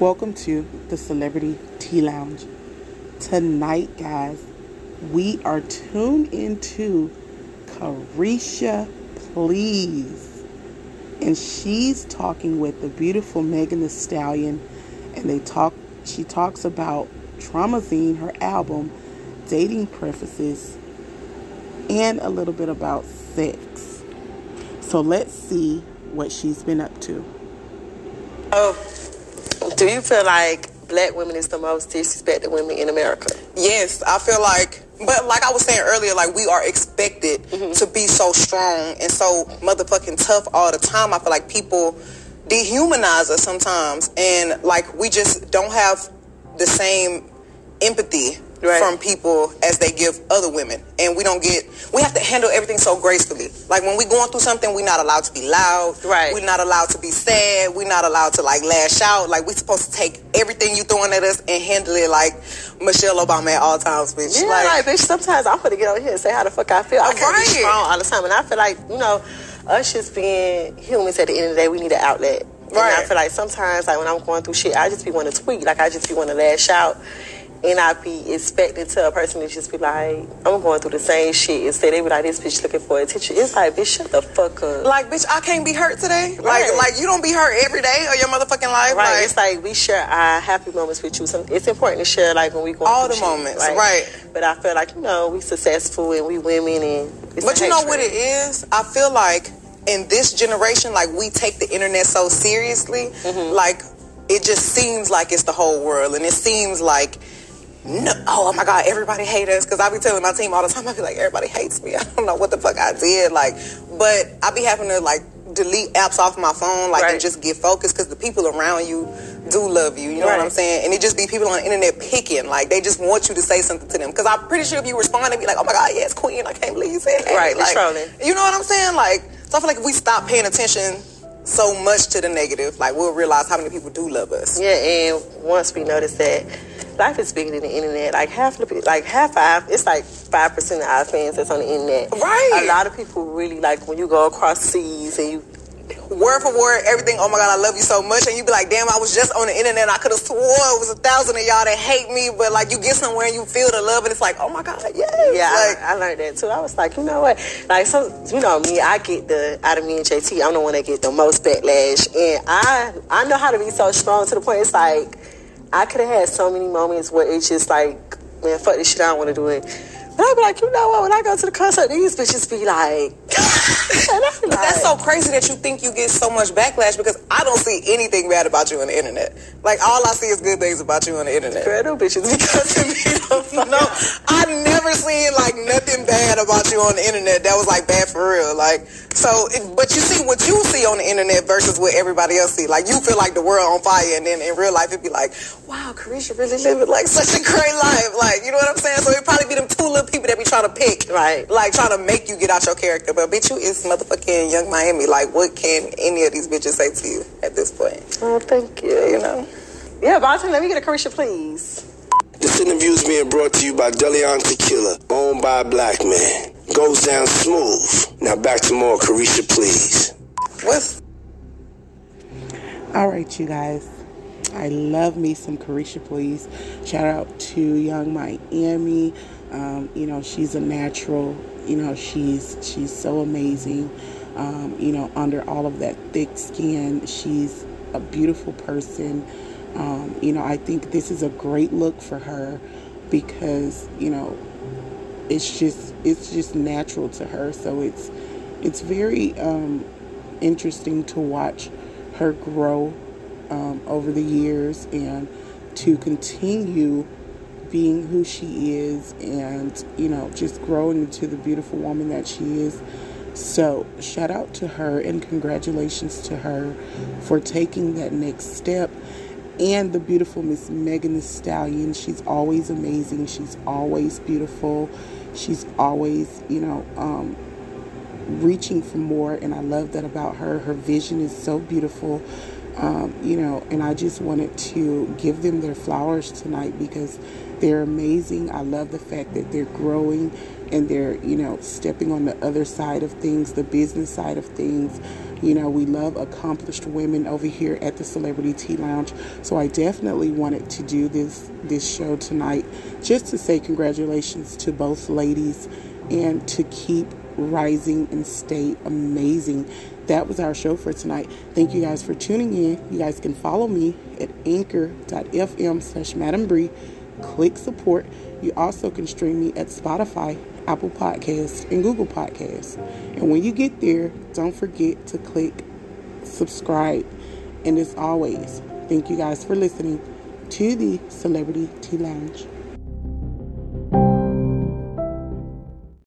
Welcome to the Celebrity Tea Lounge. Tonight, guys, we are tuned into Caresha Please. And she's talking with the beautiful Megan Thee Stallion. And they talk she talks about Traumazine, her album, dating prefaces, and a little bit about sex. So let's see what she's been up to. Oh, do you feel like black women is the most disrespected women in America? Yes, I feel like, but like I was saying earlier, like we are expected Mm-hmm. to be so strong and so motherfucking tough all the time. I feel like people dehumanize us sometimes, and like we just don't have the same empathy Right. from people as they give other women, and we don't get. We have to handle everything so gracefully. Like when we going through something, we're not allowed to be loud. Right. We're not allowed to be sad. We're not allowed to like lash out. Like we're supposed to take everything you throwing at us and handle it like Michelle Obama at all times, bitch. Yeah, like, bitch, sometimes I'm gonna get on here and say how the fuck I feel. I can't Right. be strong all the time. And I feel like, you know, us just being humans at the end of the day, we need an outlet. And I feel like sometimes, like when I'm going through shit, I just be want to tweet. Like I just be want to lash out. And I be expecting to a person to just be like, I'm going through the same shit. Instead, they be like, this bitch looking for attention. It's like, bitch, shut the fuck up. Like, bitch, I can't be hurt today. Like, Right. like you don't be hurt every day of your motherfucking life. Right, Like, it's like we share our happy moments with you. So it's important to share like when we go All the shit, moments, right. But I feel like you know we successful and we women and. It's but you know what it is? I feel like in this generation, like we take the internet so seriously. Mm-hmm. Like, it just seems like it's the whole world, and it seems like. No, oh my God! Everybody hate us because I be telling my team all the time. I be like, everybody hates me. I don't know what the fuck I did. Like, but I be having to like delete apps off my phone, like, Right. and just get focused because the people around you do love you. You know what I'm saying? And it just be people on the internet picking, like they just want you to say something to them. Because I'm pretty sure if you respond and be like, "Oh my God, yes, Queen, I can't believe you said that." Right, like, trolling. You know what I'm saying? Like, so I feel like if we stop paying attention so much to the negative, like we'll realize how many people do love us. Yeah, and once we notice that life is bigger than the internet, like half the like half our it's like five percent of our fans that's on the internet. Right. A lot of people really like when you go across seas and you Word for word, everything. Oh my God, I love you so much, and you be like, "Damn, I was just on the internet. I could have swore it was a thousand of y'all that hate me." But like, you get somewhere and you feel the love, and it's like, "Oh my God, yes." Yeah, Like, I, I learned that too. I was like, you know what? Like, so you know me, I get the out of me and JT. I'm the one that get the most backlash, and I I know how to be so strong to the point. It's like I could have had so many moments where it's just like, man, fuck this shit. I don't want to do it. But I'd be like, you know what? When I go to the concert, these bitches be like, But that's so crazy that you think you get so much backlash because I don't see anything bad about you on the internet. Like all I see is good things about you on the internet. girl, bitches because cussing me No. I never seen like nothing bad about you on the internet that was like bad for real. Like so, it, but you see what you see on the internet versus what everybody else see. Like you feel like the world on fire, and then in real life it'd be like, wow, Caresha really living like such a great life. Like you know what I'm saying? So it'd probably be them two little people that be trying to pick, Right. Like trying to make you get out your character. But bitch, you is motherfucking Yung Miami. Like, what can any of these bitches say to you at this point? Oh, thank you. You know. Yeah, Bonton, let me get a Caresha, please. This interview is being brought to you by Deleon Tequila, owned by a black man. Goes down smooth. Now back to more Caresha, please. What's All right, you guys. I love me some Caresha, please. Shout out to Yung Miami. Um, you know, she's a natural. You know, she's she's so amazing. Um, you know, under all of that thick skin, she's a beautiful person. Um, you know, I think this is a great look for her because you know it's just it's just natural to her. So it's it's very um, interesting to watch her grow um, over the years and to continue being who she is and you know just growing into the beautiful woman that she is. So shout out to her and congratulations to her for taking that next step. And the beautiful miss megan stallion she's always amazing. She's always beautiful. She's always you know um, reaching for more and i love that about her. Her vision is so beautiful um, you know and i just wanted to give them their flowers tonight because they're amazing. I love the fact that they're growing and they're you know stepping on the other side of things the business side of things. You know we love accomplished women over here at the celebrity tea lounge. So i definitely wanted to do this this show tonight just to say congratulations to both ladies and to keep rising and stay amazing. That was our show for tonight. Thank you guys for tuning in. You guys can follow me at anchor.fm slash Madam Bree. Click support. You also can stream me at Spotify, Apple Podcasts, and Google Podcasts. And when you get there, don't forget to click subscribe. And as always, thank you guys for listening to the Celebrity Tea Lounge.